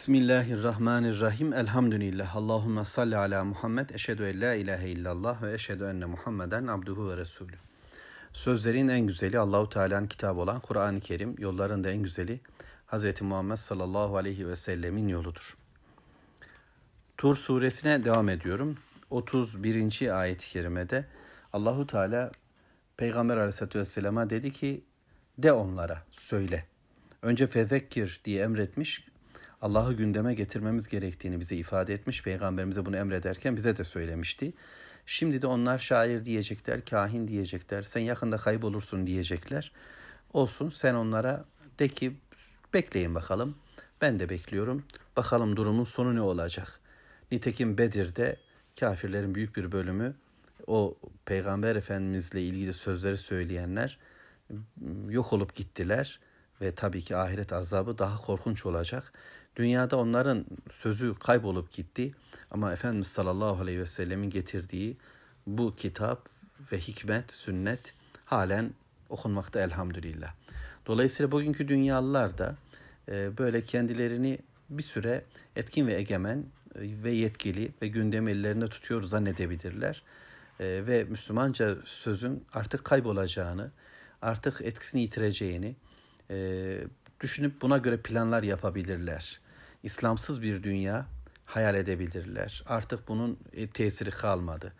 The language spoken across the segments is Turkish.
Bismillahirrahmanirrahim. Elhamdülillah. Allahümme salli ala Muhammed. Eşhedü en la ilahe illallah ve eşhedü enne Muhammeden abduhu ve resulü. Sözlerin en güzeli Allahu Teala'nın kitabı olan Kur'an-ı Kerim, yolların da en güzeli Hz. Muhammed sallallahu aleyhi ve sellemin yoludur. Tur suresine devam ediyorum. 31. ayet-i kerimede Allahu Teala Peygamber aleyhissalatü vesselama dedi ki de onlara söyle. Önce fezekkir diye emretmiş. Allah'ı gündeme getirmemiz gerektiğini bize ifade etmiş. Peygamberimize bunu emrederken bize de söylemişti. Şimdi de onlar şair diyecekler, kahin diyecekler, sen yakında kaybolursun diyecekler. Olsun sen onlara de ki bekleyin bakalım. Ben de bekliyorum. Bakalım durumun sonu ne olacak? Nitekim Bedir'de kafirlerin büyük bir bölümü o Peygamber Efendimizle ilgili sözleri söyleyenler yok olup gittiler ve tabii ki ahiret azabı daha korkunç olacak. Dünyada onların sözü kaybolup gitti ama Efendimiz sallallahu aleyhi ve sellemin getirdiği bu kitap ve hikmet, sünnet halen okunmakta elhamdülillah. Dolayısıyla bugünkü dünyalılar da e, böyle kendilerini bir süre etkin ve egemen e, ve yetkili ve gündem ellerinde tutuyor zannedebilirler. E, ve Müslümanca sözün artık kaybolacağını, artık etkisini yitireceğini, düşünüp buna göre planlar yapabilirler. İslamsız bir dünya hayal edebilirler. Artık bunun e, tesiri kalmadı.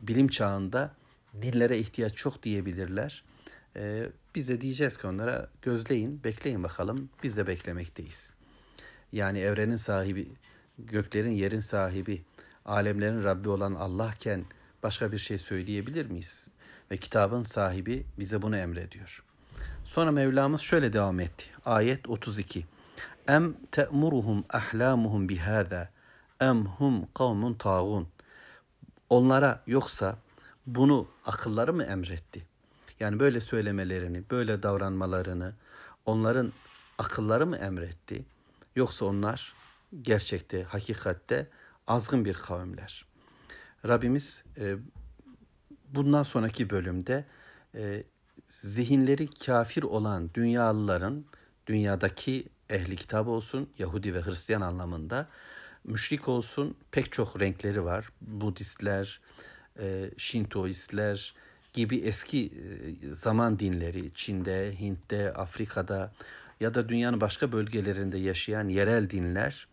Bilim çağında dillere ihtiyaç çok diyebilirler. Ee, biz de diyeceğiz ki onlara gözleyin, bekleyin bakalım. Biz de beklemekteyiz. Yani evrenin sahibi, göklerin yerin sahibi, alemlerin Rabbi olan Allahken başka bir şey söyleyebilir miyiz? Ve kitabın sahibi bize bunu emrediyor. Sonra Mevlamız şöyle devam etti. Ayet 32. Em te'muruhum ahlamuhum bihâzâ em hum kavmun tağun. Onlara yoksa bunu akılları mı emretti? Yani böyle söylemelerini, böyle davranmalarını onların akılları mı emretti? Yoksa onlar gerçekte, hakikatte azgın bir kavimler. Rabbimiz e, bundan sonraki bölümde e, zihinleri kafir olan dünyalıların, dünyadaki ehli kitap olsun, Yahudi ve Hristiyan anlamında, müşrik olsun pek çok renkleri var. Budistler, e, Şintoistler gibi eski e, zaman dinleri Çin'de, Hint'te, Afrika'da ya da dünyanın başka bölgelerinde yaşayan yerel dinler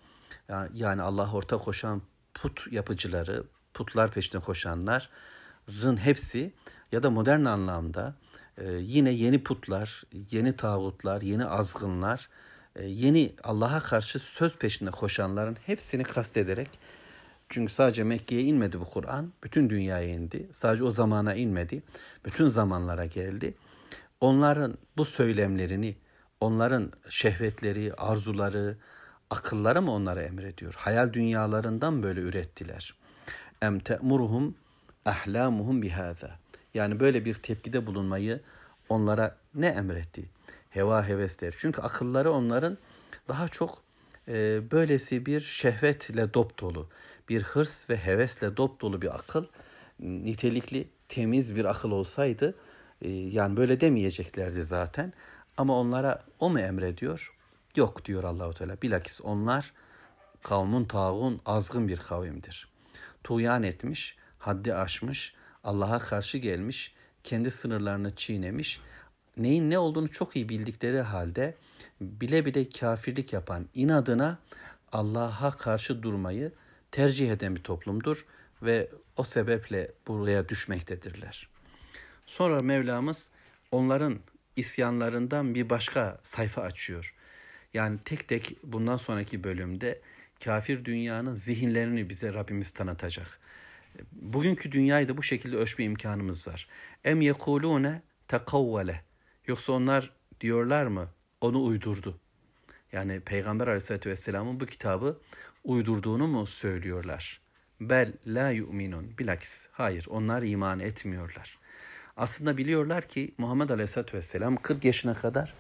yani Allah orta koşan put yapıcıları, putlar peşinde koşanların hepsi ya da modern anlamda e, yine yeni putlar, yeni tağutlar, yeni azgınlar, yeni Allah'a karşı söz peşinde koşanların hepsini kastederek çünkü sadece Mekke'ye inmedi bu Kur'an, bütün dünyaya indi. Sadece o zamana inmedi, bütün zamanlara geldi. Onların bu söylemlerini, onların şehvetleri, arzuları, akılları mı onlara emrediyor? Hayal dünyalarından böyle ürettiler. Em te'muruhum ahlamuhum bihâzâ. Yani böyle bir tepkide bulunmayı onlara ne emretti? Heva hevesler. Çünkü akılları onların daha çok e, böylesi bir şehvetle dop dolu, bir hırs ve hevesle dop dolu bir akıl, nitelikli, temiz bir akıl olsaydı, e, yani böyle demeyeceklerdi zaten. Ama onlara o mu emrediyor? Yok diyor Allahu Teala. Bilakis onlar kavmun tağun azgın bir kavimdir. Tuğyan etmiş, haddi aşmış, Allah'a karşı gelmiş, kendi sınırlarını çiğnemiş, neyin ne olduğunu çok iyi bildikleri halde bile bile kafirlik yapan inadına Allah'a karşı durmayı tercih eden bir toplumdur ve o sebeple buraya düşmektedirler. Sonra Mevlamız onların isyanlarından bir başka sayfa açıyor. Yani tek tek bundan sonraki bölümde kafir dünyanın zihinlerini bize Rabbimiz tanıtacak. Bugünkü dünyayı da bu şekilde ölçme imkanımız var. Em yekulune tekavvele. Yoksa onlar diyorlar mı onu uydurdu. Yani Peygamber Aleyhisselatü Vesselam'ın bu kitabı uydurduğunu mu söylüyorlar? Bel la yu'minun. Bilakis hayır onlar iman etmiyorlar. Aslında biliyorlar ki Muhammed Aleyhisselatü Vesselam 40 yaşına kadar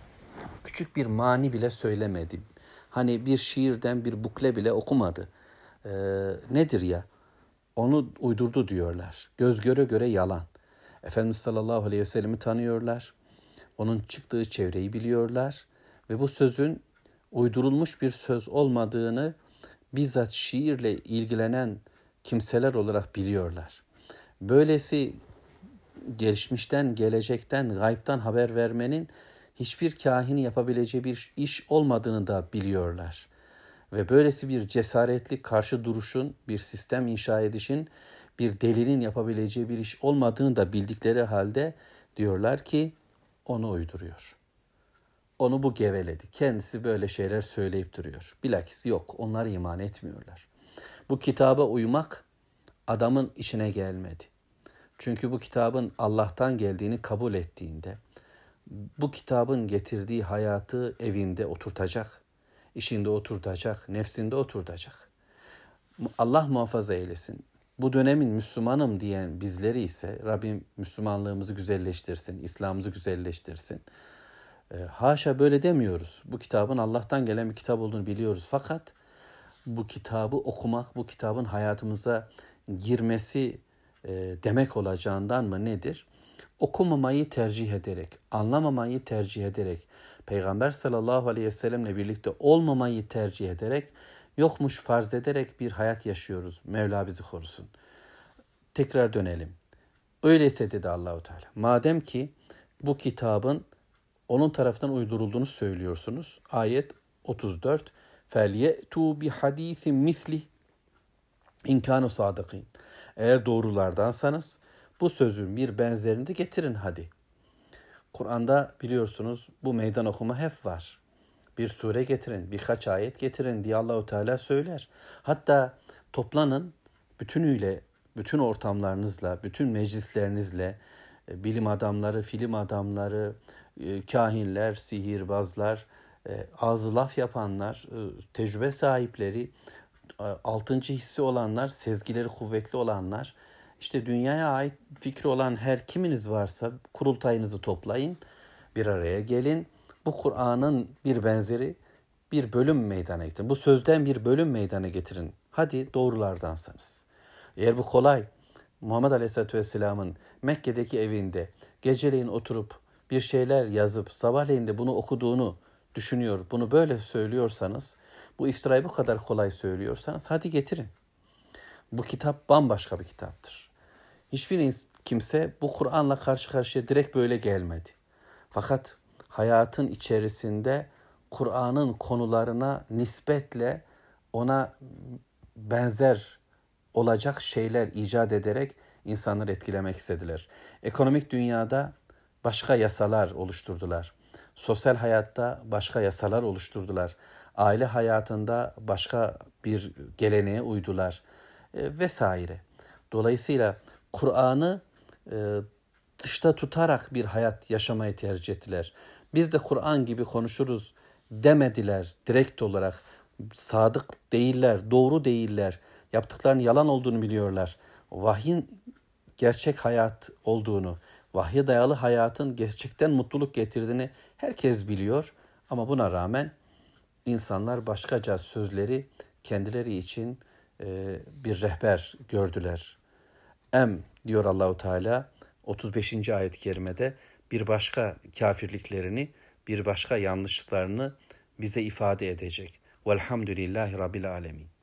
küçük bir mani bile söylemedi. Hani bir şiirden bir bukle bile okumadı. Ee, nedir ya? Onu uydurdu diyorlar. Göz göre göre yalan. Efendimiz sallallahu aleyhi ve sellem'i tanıyorlar. Onun çıktığı çevreyi biliyorlar ve bu sözün uydurulmuş bir söz olmadığını bizzat şiirle ilgilenen kimseler olarak biliyorlar. Böylesi gelişmişten, gelecekten, gaybtan haber vermenin hiçbir kahini yapabileceği bir iş olmadığını da biliyorlar. Ve böylesi bir cesaretli karşı duruşun, bir sistem inşa edişin, bir delinin yapabileceği bir iş olmadığını da bildikleri halde diyorlar ki onu uyduruyor. Onu bu geveledi. Kendisi böyle şeyler söyleyip duruyor. Bilakis yok. Onlar iman etmiyorlar. Bu kitaba uymak adamın işine gelmedi. Çünkü bu kitabın Allah'tan geldiğini kabul ettiğinde bu kitabın getirdiği hayatı evinde oturtacak, işinde oturtacak, nefsinde oturtacak. Allah muhafaza eylesin. Bu dönemin Müslümanım diyen bizleri ise Rabbim Müslümanlığımızı güzelleştirsin, İslam'ımızı güzelleştirsin. E, haşa böyle demiyoruz. Bu kitabın Allah'tan gelen bir kitap olduğunu biliyoruz. Fakat bu kitabı okumak, bu kitabın hayatımıza girmesi e, demek olacağından mı nedir? Okumamayı tercih ederek, anlamamayı tercih ederek, Peygamber sallallahu aleyhi ve sellemle birlikte olmamayı tercih ederek, yokmuş farz ederek bir hayat yaşıyoruz. Mevla bizi korusun. Tekrar dönelim. Öyleyse dedi Allahu Teala. Madem ki bu kitabın onun tarafından uydurulduğunu söylüyorsunuz. Ayet 34. فَلْيَأْتُوا بِحَد۪يثٍ misli inkanu sadıkîn. Eğer doğrulardansanız bu sözün bir benzerini de getirin hadi. Kur'an'da biliyorsunuz bu meydan okuma hep var. Bir sure getirin, birkaç ayet getirin diye Allahu Teala söyler. Hatta toplanın bütünüyle, bütün ortamlarınızla, bütün meclislerinizle e, bilim adamları, film adamları, e, kahinler, sihirbazlar, e, ağzı laf yapanlar, tecrübe sahipleri, altıncı hissi olanlar, sezgileri kuvvetli olanlar, işte dünyaya ait fikri olan her kiminiz varsa kurultayınızı toplayın, bir araya gelin. Bu Kur'an'ın bir benzeri bir bölüm meydana getirin. Bu sözden bir bölüm meydana getirin. Hadi doğrulardansanız. Eğer bu kolay, Muhammed Aleyhisselatü Vesselam'ın Mekke'deki evinde geceleyin oturup bir şeyler yazıp sabahleyin de bunu okuduğunu düşünüyor, bunu böyle söylüyorsanız, bu iftirayı bu kadar kolay söylüyorsanız hadi getirin. Bu kitap bambaşka bir kitaptır. Hiçbir kimse bu Kur'an'la karşı karşıya direkt böyle gelmedi. Fakat hayatın içerisinde Kur'an'ın konularına nispetle ona benzer olacak şeyler icat ederek insanları etkilemek istediler. Ekonomik dünyada başka yasalar oluşturdular. Sosyal hayatta başka yasalar oluşturdular. Aile hayatında başka bir geleneğe uydular e, vesaire. Dolayısıyla Kur'an'ı e, dışta tutarak bir hayat yaşamayı tercih ettiler. Biz de Kur'an gibi konuşuruz demediler direkt olarak. Sadık değiller, doğru değiller. Yaptıklarının yalan olduğunu biliyorlar. Vahyin gerçek hayat olduğunu, vahye dayalı hayatın gerçekten mutluluk getirdiğini herkes biliyor. Ama buna rağmen insanlar başkaca sözleri kendileri için e, bir rehber gördüler. Em diyor Allahu Teala 35. ayet-i kerimede bir başka kafirliklerini, bir başka yanlışlıklarını bize ifade edecek. Velhamdülillahi Rabbil Alemin.